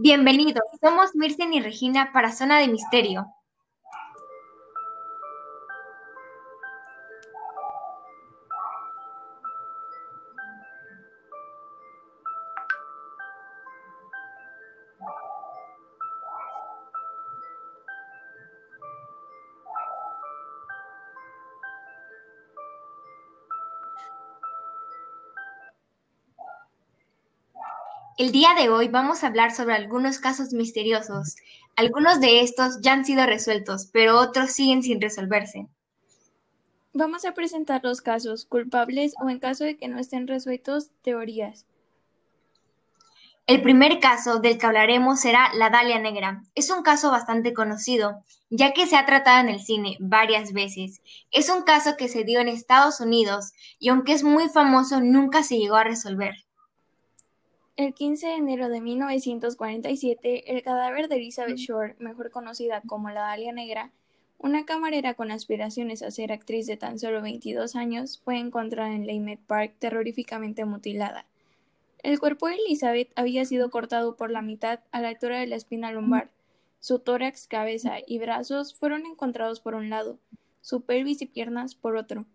Bienvenidos, somos Mircen y Regina para Zona de Misterio. El día de hoy vamos a hablar sobre algunos casos misteriosos. Algunos de estos ya han sido resueltos, pero otros siguen sin resolverse. Vamos a presentar los casos culpables o en caso de que no estén resueltos, teorías. El primer caso del que hablaremos será la Dalia Negra. Es un caso bastante conocido, ya que se ha tratado en el cine varias veces. Es un caso que se dio en Estados Unidos y aunque es muy famoso, nunca se llegó a resolver. El 15 de enero de 1947, el cadáver de Elizabeth Shore, mejor conocida como la Dalia Negra, una camarera con aspiraciones a ser actriz de tan solo 22 años, fue encontrada en Leymet Park terroríficamente mutilada. El cuerpo de Elizabeth había sido cortado por la mitad a la altura de la espina lumbar. Su tórax, cabeza y brazos fueron encontrados por un lado, su pelvis y piernas por otro.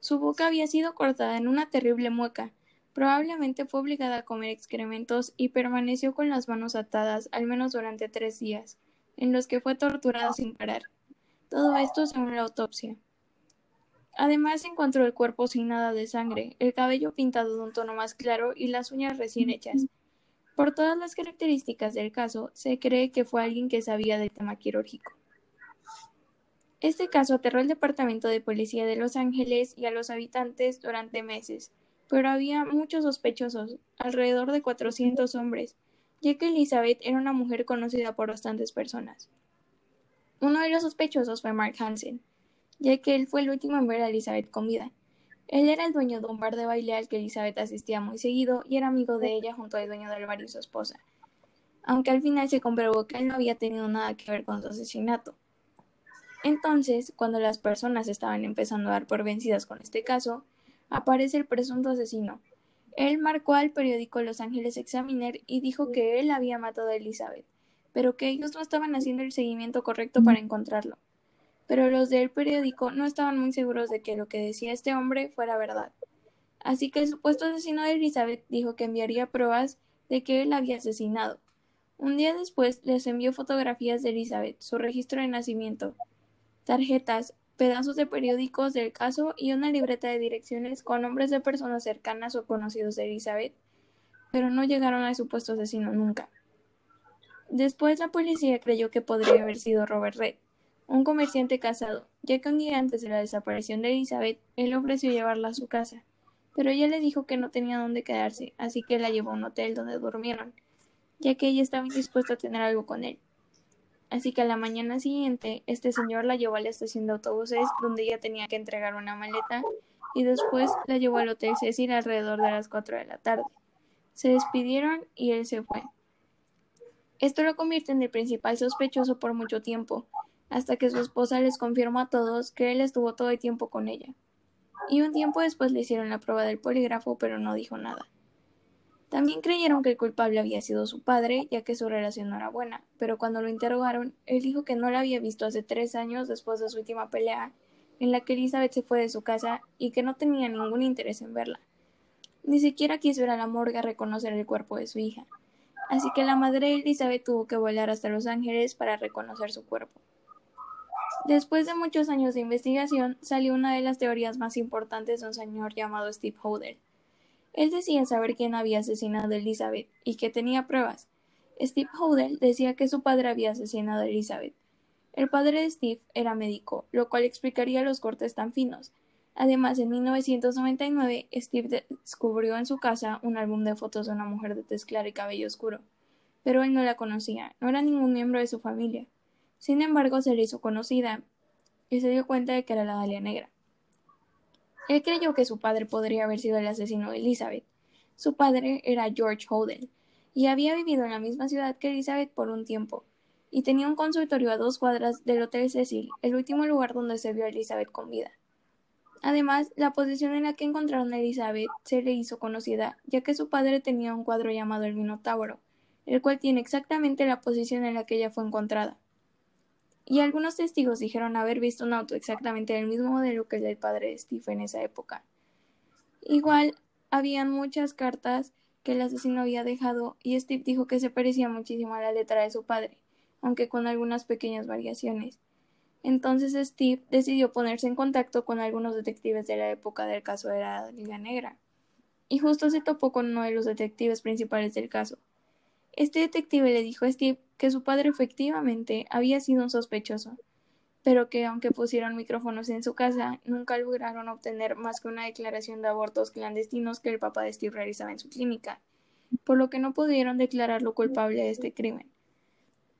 Su boca había sido cortada en una terrible mueca, Probablemente fue obligada a comer excrementos y permaneció con las manos atadas al menos durante tres días, en los que fue torturada sin parar. Todo esto según la autopsia. Además se encontró el cuerpo sin nada de sangre, el cabello pintado de un tono más claro y las uñas recién hechas. Por todas las características del caso, se cree que fue alguien que sabía del tema quirúrgico. Este caso aterró al Departamento de Policía de Los Ángeles y a los habitantes durante meses, pero había muchos sospechosos, alrededor de 400 hombres, ya que Elizabeth era una mujer conocida por bastantes personas. Uno de los sospechosos fue Mark Hansen, ya que él fue el último en ver a Elizabeth con vida. Él era el dueño de un bar de baile al que Elizabeth asistía muy seguido y era amigo de ella junto al dueño del bar y su esposa, aunque al final se comprobó que él no había tenido nada que ver con su asesinato. Entonces, cuando las personas estaban empezando a dar por vencidas con este caso, aparece el presunto asesino. Él marcó al periódico Los Ángeles Examiner y dijo que él había matado a Elizabeth, pero que ellos no estaban haciendo el seguimiento correcto para encontrarlo. Pero los del periódico no estaban muy seguros de que lo que decía este hombre fuera verdad. Así que el supuesto asesino de Elizabeth dijo que enviaría pruebas de que él había asesinado. Un día después les envió fotografías de Elizabeth, su registro de nacimiento, tarjetas, pedazos de periódicos del caso y una libreta de direcciones con nombres de personas cercanas o conocidos de Elizabeth, pero no llegaron al supuesto asesino nunca. Después la policía creyó que podría haber sido Robert Red, un comerciante casado, ya que un día antes de la desaparición de Elizabeth, él ofreció llevarla a su casa, pero ella le dijo que no tenía dónde quedarse, así que la llevó a un hotel donde durmieron, ya que ella estaba indispuesta a tener algo con él. Así que a la mañana siguiente, este señor la llevó a la estación de autobuses donde ella tenía que entregar una maleta y después la llevó al Hotel Cecil alrededor de las 4 de la tarde. Se despidieron y él se fue. Esto lo convierte en el principal sospechoso por mucho tiempo, hasta que su esposa les confirmó a todos que él estuvo todo el tiempo con ella. Y un tiempo después le hicieron la prueba del polígrafo, pero no dijo nada. También creyeron que el culpable había sido su padre, ya que su relación no era buena, pero cuando lo interrogaron, él dijo que no la había visto hace tres años después de su última pelea, en la que Elizabeth se fue de su casa y que no tenía ningún interés en verla. Ni siquiera quiso ir a la morgue a reconocer el cuerpo de su hija. Así que la madre de Elizabeth tuvo que volar hasta Los Ángeles para reconocer su cuerpo. Después de muchos años de investigación, salió una de las teorías más importantes de un señor llamado Steve Hodel, él decía saber quién había asesinado a Elizabeth y que tenía pruebas. Steve Hodel decía que su padre había asesinado a Elizabeth. El padre de Steve era médico, lo cual explicaría los cortes tan finos. Además, en 1999, Steve descubrió en su casa un álbum de fotos de una mujer de tez clara y cabello oscuro. Pero él no la conocía, no era ningún miembro de su familia. Sin embargo, se le hizo conocida y se dio cuenta de que era la Dalia Negra. Él creyó que su padre podría haber sido el asesino de Elizabeth. Su padre era George Hodel, y había vivido en la misma ciudad que Elizabeth por un tiempo, y tenía un consultorio a dos cuadras del Hotel Cecil, el último lugar donde se vio a Elizabeth con vida. Además, la posición en la que encontraron a Elizabeth se le hizo conocida, ya que su padre tenía un cuadro llamado El Minotauro, el cual tiene exactamente la posición en la que ella fue encontrada. Y algunos testigos dijeron haber visto un auto exactamente del mismo modelo que el del padre de Steve en esa época. Igual, habían muchas cartas que el asesino había dejado y Steve dijo que se parecía muchísimo a la letra de su padre, aunque con algunas pequeñas variaciones. Entonces Steve decidió ponerse en contacto con algunos detectives de la época del caso de la Liga Negra, y justo se topó con uno de los detectives principales del caso. Este detective le dijo a Steve que su padre efectivamente había sido un sospechoso, pero que aunque pusieron micrófonos en su casa, nunca lograron obtener más que una declaración de abortos clandestinos que el papá de Steve realizaba en su clínica, por lo que no pudieron declararlo culpable de este crimen.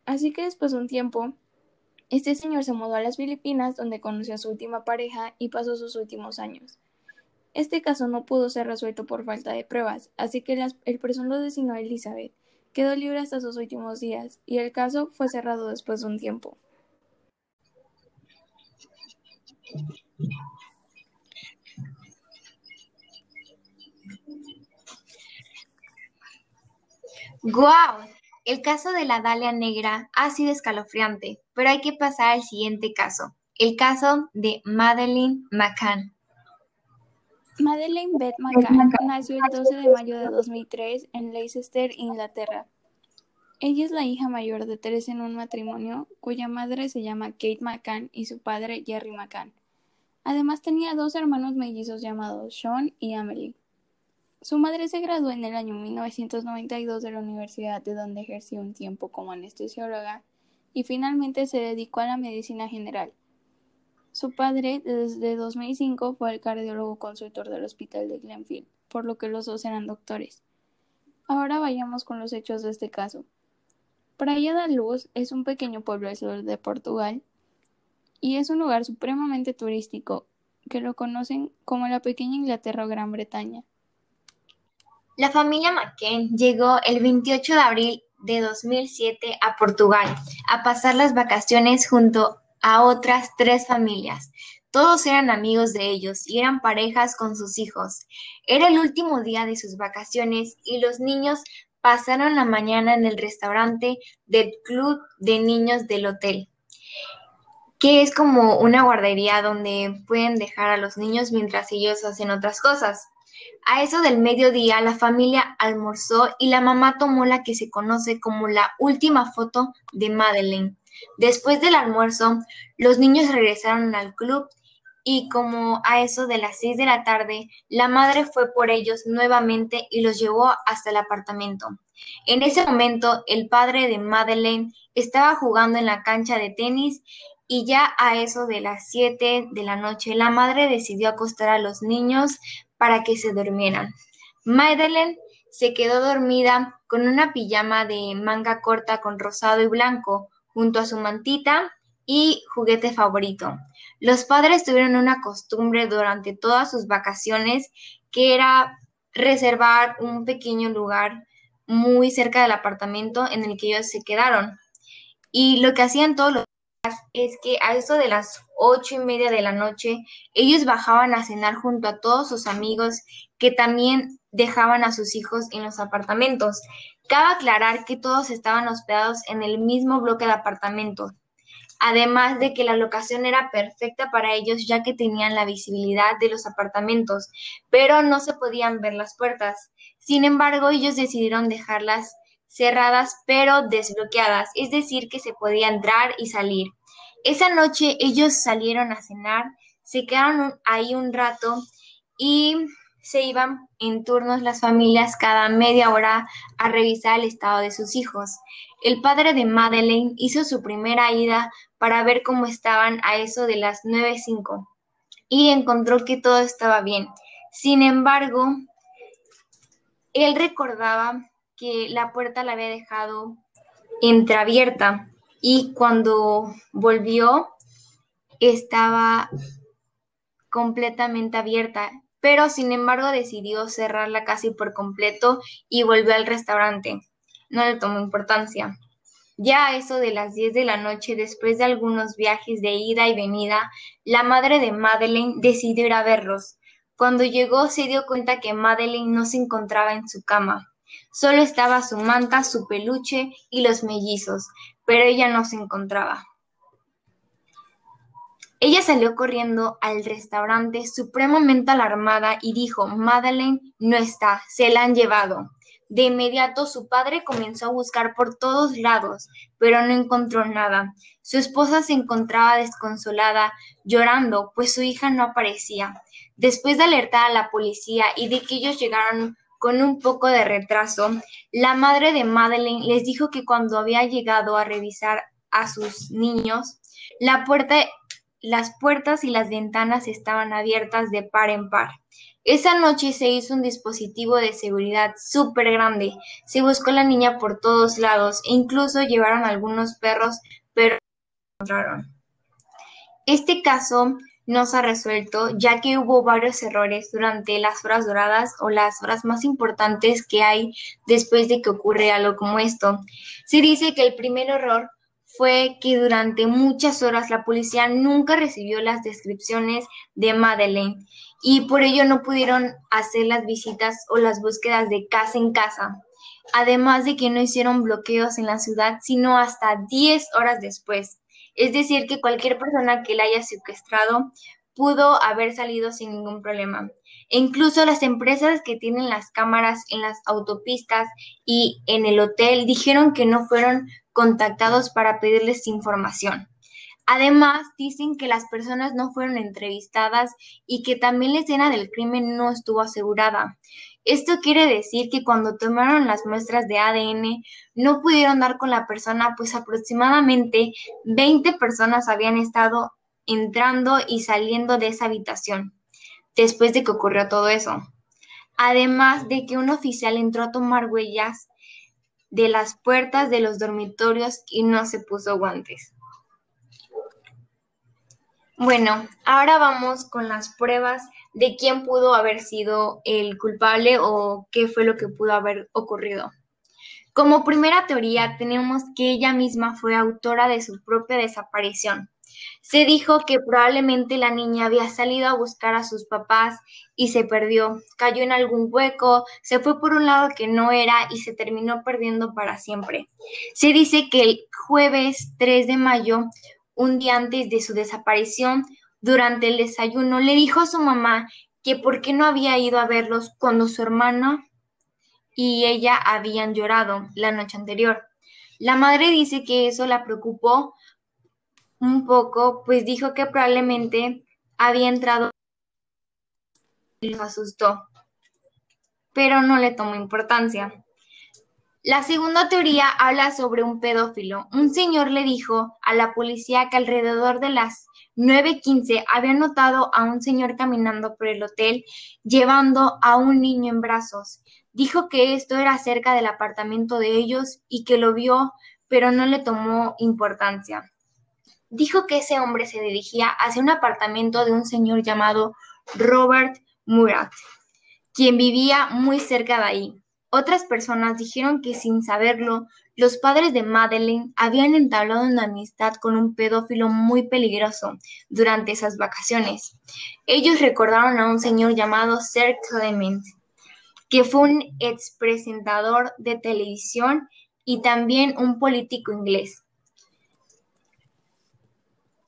Así que después de un tiempo, este señor se mudó a las Filipinas, donde conoció a su última pareja y pasó sus últimos años. Este caso no pudo ser resuelto por falta de pruebas, así que el presunto de Elizabeth quedó libre hasta sus últimos días, y el caso fue cerrado después de un tiempo. ¡Guau! El caso de la Dalia Negra ha sido escalofriante, pero hay que pasar al siguiente caso, el caso de Madeleine McCann. Madeleine Beth McCann nació el 12 de mayo de 2003 en Leicester, Inglaterra. Ella es la hija mayor de tres en un matrimonio cuya madre se llama Kate McCann y su padre Jerry McCann. Además tenía dos hermanos mellizos llamados Sean y Amelie. Su madre se graduó en el año 1992 de la universidad de donde ejerció un tiempo como anestesióloga y finalmente se dedicó a la medicina general. Su padre, desde 2005, fue el cardiólogo consultor del hospital de Glenfield, por lo que los dos eran doctores. Ahora vayamos con los hechos de este caso. Praia da Luz es un pequeño pueblo del sur de Portugal y es un lugar supremamente turístico que lo conocen como la pequeña Inglaterra o Gran Bretaña. La familia McKen llegó el 28 de abril de 2007 a Portugal a pasar las vacaciones junto a otras tres familias. Todos eran amigos de ellos y eran parejas con sus hijos. Era el último día de sus vacaciones y los niños pasaron la mañana en el restaurante del club de niños del hotel, que es como una guardería donde pueden dejar a los niños mientras ellos hacen otras cosas. A eso del mediodía la familia almorzó y la mamá tomó la que se conoce como la última foto de Madeleine. Después del almuerzo, los niños regresaron al club y como a eso de las seis de la tarde, la madre fue por ellos nuevamente y los llevó hasta el apartamento. En ese momento, el padre de Madeleine estaba jugando en la cancha de tenis y ya a eso de las siete de la noche, la madre decidió acostar a los niños para que se durmieran. Madeleine se quedó dormida con una pijama de manga corta con rosado y blanco, junto a su mantita y juguete favorito. Los padres tuvieron una costumbre durante todas sus vacaciones que era reservar un pequeño lugar muy cerca del apartamento en el que ellos se quedaron. Y lo que hacían todos los días es que a eso de las ocho y media de la noche, ellos bajaban a cenar junto a todos sus amigos que también dejaban a sus hijos en los apartamentos. Cabe aclarar que todos estaban hospedados en el mismo bloque de apartamentos, además de que la locación era perfecta para ellos ya que tenían la visibilidad de los apartamentos, pero no se podían ver las puertas. Sin embargo, ellos decidieron dejarlas cerradas pero desbloqueadas, es decir, que se podía entrar y salir. Esa noche ellos salieron a cenar, se quedaron ahí un rato y se iban en turnos las familias cada media hora a revisar el estado de sus hijos. El padre de Madeleine hizo su primera ida para ver cómo estaban a eso de las nueve cinco y encontró que todo estaba bien. Sin embargo, él recordaba que la puerta la había dejado entreabierta y cuando volvió estaba completamente abierta pero sin embargo decidió cerrarla casi por completo y volvió al restaurante. No le tomó importancia. Ya a eso de las 10 de la noche, después de algunos viajes de ida y venida, la madre de Madeleine decidió ir a verlos. Cuando llegó se dio cuenta que Madeleine no se encontraba en su cama. Solo estaba su manta, su peluche y los mellizos, pero ella no se encontraba. Ella salió corriendo al restaurante supremamente alarmada y dijo, Madeleine no está, se la han llevado. De inmediato su padre comenzó a buscar por todos lados, pero no encontró nada. Su esposa se encontraba desconsolada, llorando, pues su hija no aparecía. Después de alertar a la policía y de que ellos llegaron con un poco de retraso, la madre de Madeleine les dijo que cuando había llegado a revisar a sus niños, la puerta, las puertas y las ventanas estaban abiertas de par en par. Esa noche se hizo un dispositivo de seguridad súper grande. Se buscó a la niña por todos lados e incluso llevaron algunos perros, pero no encontraron. Este caso no se ha resuelto ya que hubo varios errores durante las horas doradas o las horas más importantes que hay después de que ocurre algo como esto. Se dice que el primer error fue que durante muchas horas la policía nunca recibió las descripciones de Madeleine y por ello no pudieron hacer las visitas o las búsquedas de casa en casa. Además de que no hicieron bloqueos en la ciudad, sino hasta 10 horas después. Es decir, que cualquier persona que la haya secuestrado pudo haber salido sin ningún problema. E incluso las empresas que tienen las cámaras en las autopistas y en el hotel dijeron que no fueron contactados para pedirles información. Además, dicen que las personas no fueron entrevistadas y que también la escena del crimen no estuvo asegurada. Esto quiere decir que cuando tomaron las muestras de ADN no pudieron dar con la persona, pues aproximadamente 20 personas habían estado entrando y saliendo de esa habitación después de que ocurrió todo eso. Además de que un oficial entró a tomar huellas de las puertas de los dormitorios y no se puso guantes. Bueno, ahora vamos con las pruebas de quién pudo haber sido el culpable o qué fue lo que pudo haber ocurrido. Como primera teoría tenemos que ella misma fue autora de su propia desaparición. Se dijo que probablemente la niña había salido a buscar a sus papás y se perdió, cayó en algún hueco, se fue por un lado que no era y se terminó perdiendo para siempre. Se dice que el jueves 3 de mayo un día antes de su desaparición, durante el desayuno, le dijo a su mamá que por qué no había ido a verlos cuando su hermano y ella habían llorado la noche anterior. La madre dice que eso la preocupó un poco, pues dijo que probablemente había entrado y los asustó, pero no le tomó importancia. La segunda teoría habla sobre un pedófilo. Un señor le dijo a la policía que alrededor de las 9:15 había notado a un señor caminando por el hotel llevando a un niño en brazos. Dijo que esto era cerca del apartamento de ellos y que lo vio, pero no le tomó importancia. Dijo que ese hombre se dirigía hacia un apartamento de un señor llamado Robert Murat, quien vivía muy cerca de ahí. Otras personas dijeron que sin saberlo, los padres de Madeleine habían entablado una amistad con un pedófilo muy peligroso durante esas vacaciones. Ellos recordaron a un señor llamado Sir Clement, que fue un expresentador de televisión y también un político inglés.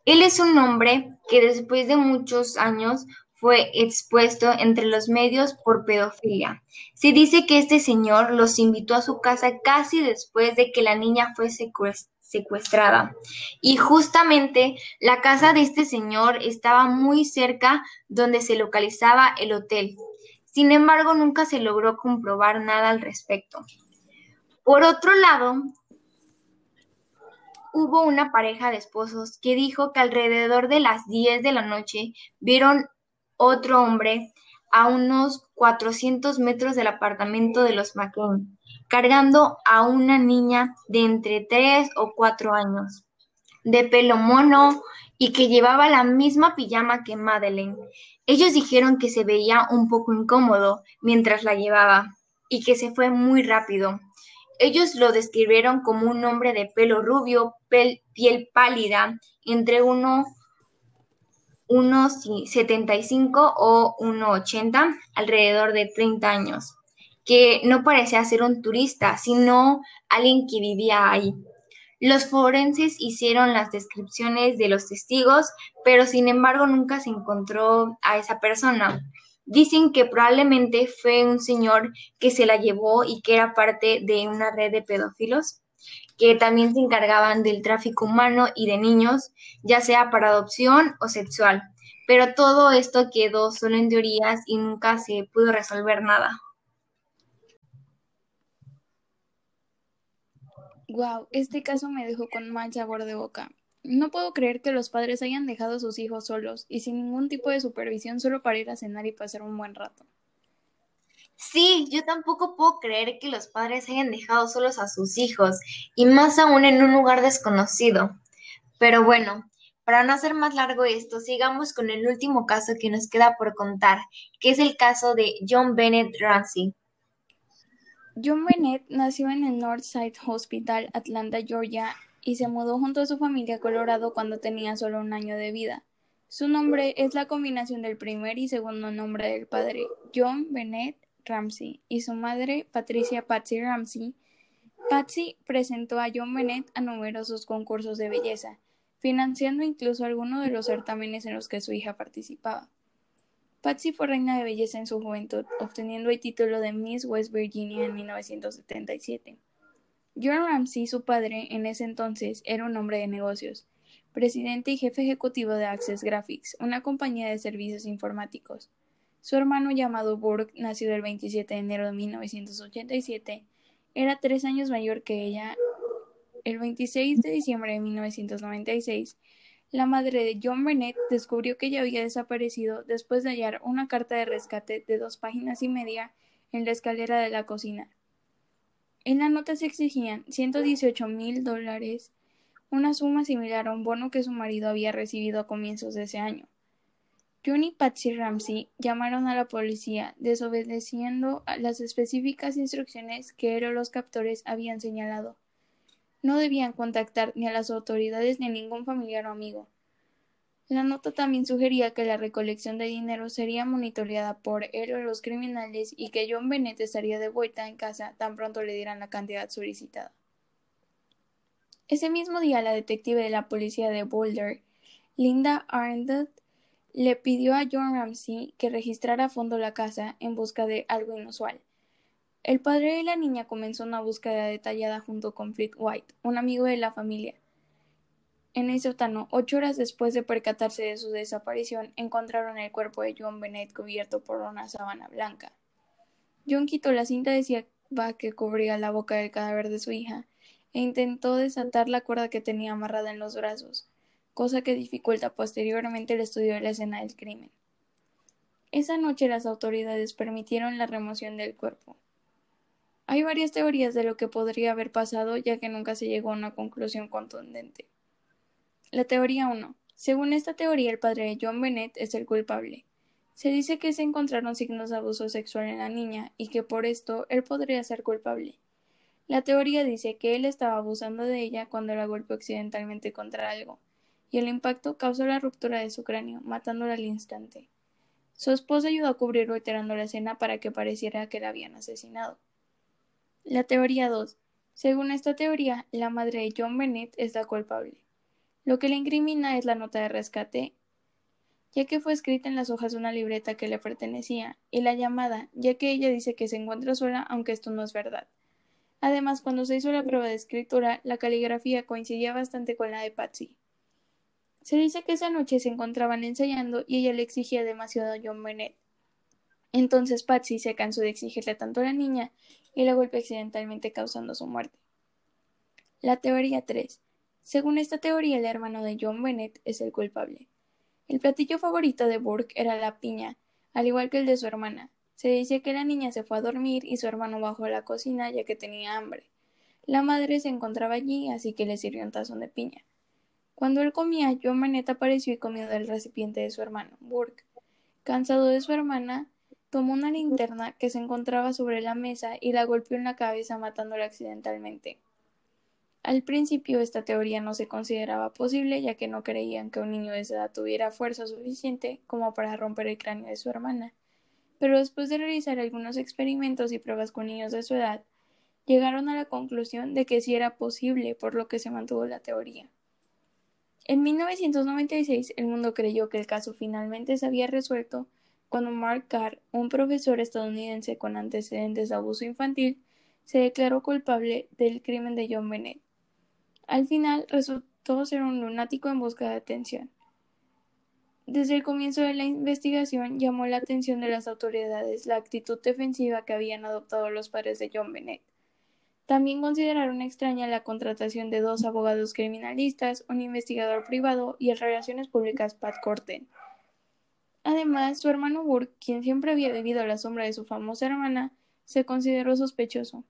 Él es un hombre que después de muchos años fue expuesto entre los medios por pedofilia. Se dice que este señor los invitó a su casa casi después de que la niña fue secuestrada. Y justamente la casa de este señor estaba muy cerca donde se localizaba el hotel. Sin embargo, nunca se logró comprobar nada al respecto. Por otro lado, hubo una pareja de esposos que dijo que alrededor de las 10 de la noche vieron otro hombre a unos 400 metros del apartamento de los McCain, cargando a una niña de entre 3 o 4 años, de pelo mono y que llevaba la misma pijama que Madeleine. Ellos dijeron que se veía un poco incómodo mientras la llevaba y que se fue muy rápido. Ellos lo describieron como un hombre de pelo rubio, piel pálida, entre uno 1,75 o 1,80, alrededor de 30 años. que no parecía ser un turista, sino alguien que vivía ahí. Los forenses hicieron las descripciones de los testigos, pero sin embargo nunca se encontró a esa persona. Dicen que probablemente fue un señor que se la llevó y que era parte de una red de pedófilos que también se encargaban del tráfico humano y de niños, ya sea para adopción o sexual. Pero todo esto quedó solo en teorías y nunca se pudo resolver nada. Wow, este caso me dejó con mal sabor de boca. No puedo creer que los padres hayan dejado a sus hijos solos y sin ningún tipo de supervisión solo para ir a cenar y pasar un buen rato. Sí, yo tampoco puedo creer que los padres hayan dejado solos a sus hijos, y más aún en un lugar desconocido. Pero bueno, para no hacer más largo esto, sigamos con el último caso que nos queda por contar, que es el caso de John Bennett Ramsey. John Bennett nació en el Northside Hospital, Atlanta, Georgia, y se mudó junto a su familia a Colorado cuando tenía solo un año de vida. Su nombre es la combinación del primer y segundo nombre del padre, John Bennett Ramsey y su madre, Patricia Patsy Ramsey. Patsy presentó a John Bennett a numerosos concursos de belleza, financiando incluso algunos de los certámenes en los que su hija participaba. Patsy fue reina de belleza en su juventud, obteniendo el título de Miss West Virginia en 1977. John Ramsey, su padre, en ese entonces era un hombre de negocios, presidente y jefe ejecutivo de Access Graphics, una compañía de servicios informáticos. Su hermano llamado Burke, nacido el 27 de enero de 1987, era tres años mayor que ella. El 26 de diciembre de 1996, la madre de John Bennett descubrió que ella había desaparecido después de hallar una carta de rescate de dos páginas y media en la escalera de la cocina. En la nota se exigían 118 mil dólares, una suma similar a un bono que su marido había recibido a comienzos de ese año. John y Patsy Ramsey llamaron a la policía, desobedeciendo las específicas instrucciones que los captores habían señalado. No debían contactar ni a las autoridades ni a ningún familiar o amigo. La nota también sugería que la recolección de dinero sería monitoreada por él o los criminales y que John Bennett estaría de vuelta en casa tan pronto le dieran la cantidad solicitada. Ese mismo día, la detective de la policía de Boulder, Linda Arndт, le pidió a John Ramsey que registrara a fondo la casa en busca de algo inusual. El padre de la niña comenzó una búsqueda detallada junto con Fleet White, un amigo de la familia. En el sótano, ocho horas después de percatarse de su desaparición, encontraron el cuerpo de John Bennett cubierto por una sábana blanca. John quitó la cinta de que cubría la boca del cadáver de su hija e intentó desatar la cuerda que tenía amarrada en los brazos cosa que dificulta posteriormente el estudio de la escena del crimen. Esa noche las autoridades permitieron la remoción del cuerpo. Hay varias teorías de lo que podría haber pasado, ya que nunca se llegó a una conclusión contundente. La teoría 1. Según esta teoría, el padre de John Bennett es el culpable. Se dice que se encontraron signos de abuso sexual en la niña y que por esto él podría ser culpable. La teoría dice que él estaba abusando de ella cuando la golpeó accidentalmente contra algo, y el impacto causó la ruptura de su cráneo, matándola al instante. Su esposa ayudó a cubrir alterando la escena para que pareciera que la habían asesinado. La teoría 2. Según esta teoría, la madre de John Bennett es la culpable. Lo que le incrimina es la nota de rescate, ya que fue escrita en las hojas de una libreta que le pertenecía, y la llamada, ya que ella dice que se encuentra sola, aunque esto no es verdad. Además, cuando se hizo la prueba de escritura, la caligrafía coincidía bastante con la de Patsy. Se dice que esa noche se encontraban ensayando y ella le exigía demasiado a John Bennett. Entonces Patsy se cansó de exigirle tanto a la niña y la golpeó accidentalmente causando su muerte. La teoría 3. Según esta teoría, el hermano de John Bennett es el culpable. El platillo favorito de Burke era la piña, al igual que el de su hermana. Se dice que la niña se fue a dormir y su hermano bajó a la cocina ya que tenía hambre. La madre se encontraba allí, así que le sirvió un tazón de piña. Cuando él comía, John Bennett apareció y comió del recipiente de su hermano, Burke. Cansado de su hermana, tomó una linterna que se encontraba sobre la mesa y la golpeó en la cabeza matándola accidentalmente. Al principio esta teoría no se consideraba posible ya que no creían que un niño de esa edad tuviera fuerza suficiente como para romper el cráneo de su hermana, pero después de realizar algunos experimentos y pruebas con niños de su edad, llegaron a la conclusión de que sí era posible, por lo que se mantuvo la teoría. En 1996, el mundo creyó que el caso finalmente se había resuelto cuando Mark Carr, un profesor estadounidense con antecedentes de abuso infantil, se declaró culpable del crimen de John Bennett. Al final resultó ser un lunático en busca de atención. Desde el comienzo de la investigación llamó la atención de las autoridades la actitud defensiva que habían adoptado los padres de John Bennett. También consideraron extraña la contratación de dos abogados criminalistas, un investigador privado y el Relaciones Públicas Pat Corten. Además, su hermano Burke, quien siempre había vivido a la sombra de su famosa hermana, se consideró sospechoso.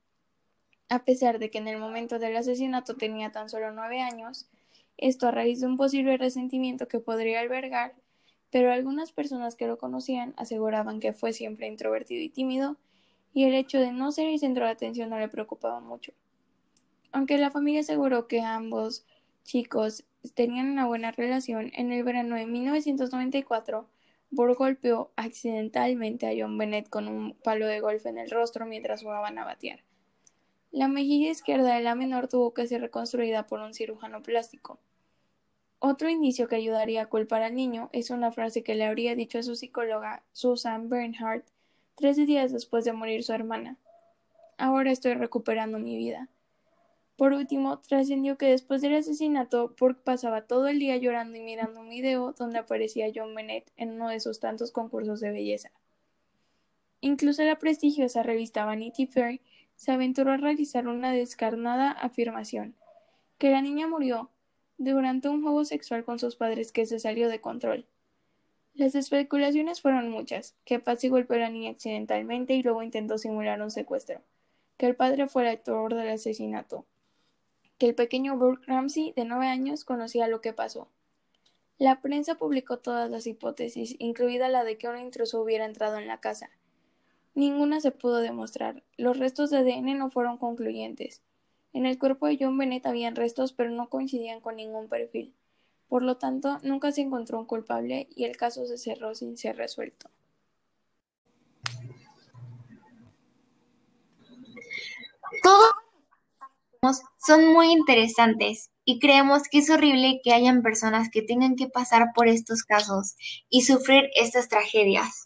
A pesar de que en el momento del asesinato tenía tan solo nueve años, esto a raíz de un posible resentimiento que podría albergar, pero algunas personas que lo conocían aseguraban que fue siempre introvertido y tímido y el hecho de no ser el centro de atención no le preocupaba mucho. Aunque la familia aseguró que ambos chicos tenían una buena relación, en el verano de 1994, Burr golpeó accidentalmente a John Bennett con un palo de golf en el rostro mientras jugaban a batear. La mejilla izquierda de la menor tuvo que ser reconstruida por un cirujano plástico. Otro indicio que ayudaría a culpar al niño es una frase que le habría dicho a su psicóloga Susan Bernhardt trece días después de morir su hermana. Ahora estoy recuperando mi vida. Por último, trascendió que después del asesinato, Burke pasaba todo el día llorando y mirando un video donde aparecía John Bennett en uno de sus tantos concursos de belleza. Incluso la prestigiosa revista Vanity Fair se aventuró a realizar una descarnada afirmación, que la niña murió durante un juego sexual con sus padres que se salió de control. Las especulaciones fueron muchas, que Patsy golpeó a la niña accidentalmente y luego intentó simular un secuestro, que el padre fue el autor del asesinato, que el pequeño Burke Ramsey, de nueve años, conocía lo que pasó. La prensa publicó todas las hipótesis, incluida la de que un intruso hubiera entrado en la casa. Ninguna se pudo demostrar. Los restos de ADN no fueron concluyentes. En el cuerpo de John Bennett habían restos, pero no coincidían con ningún perfil. Por lo tanto, nunca se encontró un culpable y el caso se cerró sin ser resuelto. Todos son muy interesantes y creemos que es horrible que hayan personas que tengan que pasar por estos casos y sufrir estas tragedias.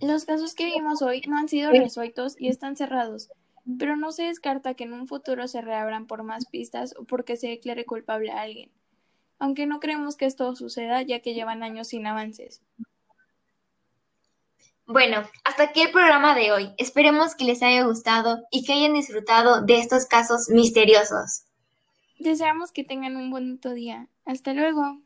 Los casos que vimos hoy no han sido resueltos y están cerrados, pero no se descarta que en un futuro se reabran por más pistas o porque se declare culpable a alguien aunque no creemos que esto suceda ya que llevan años sin avances. Bueno, hasta aquí el programa de hoy. Esperemos que les haya gustado y que hayan disfrutado de estos casos misteriosos. Deseamos que tengan un bonito día. Hasta luego.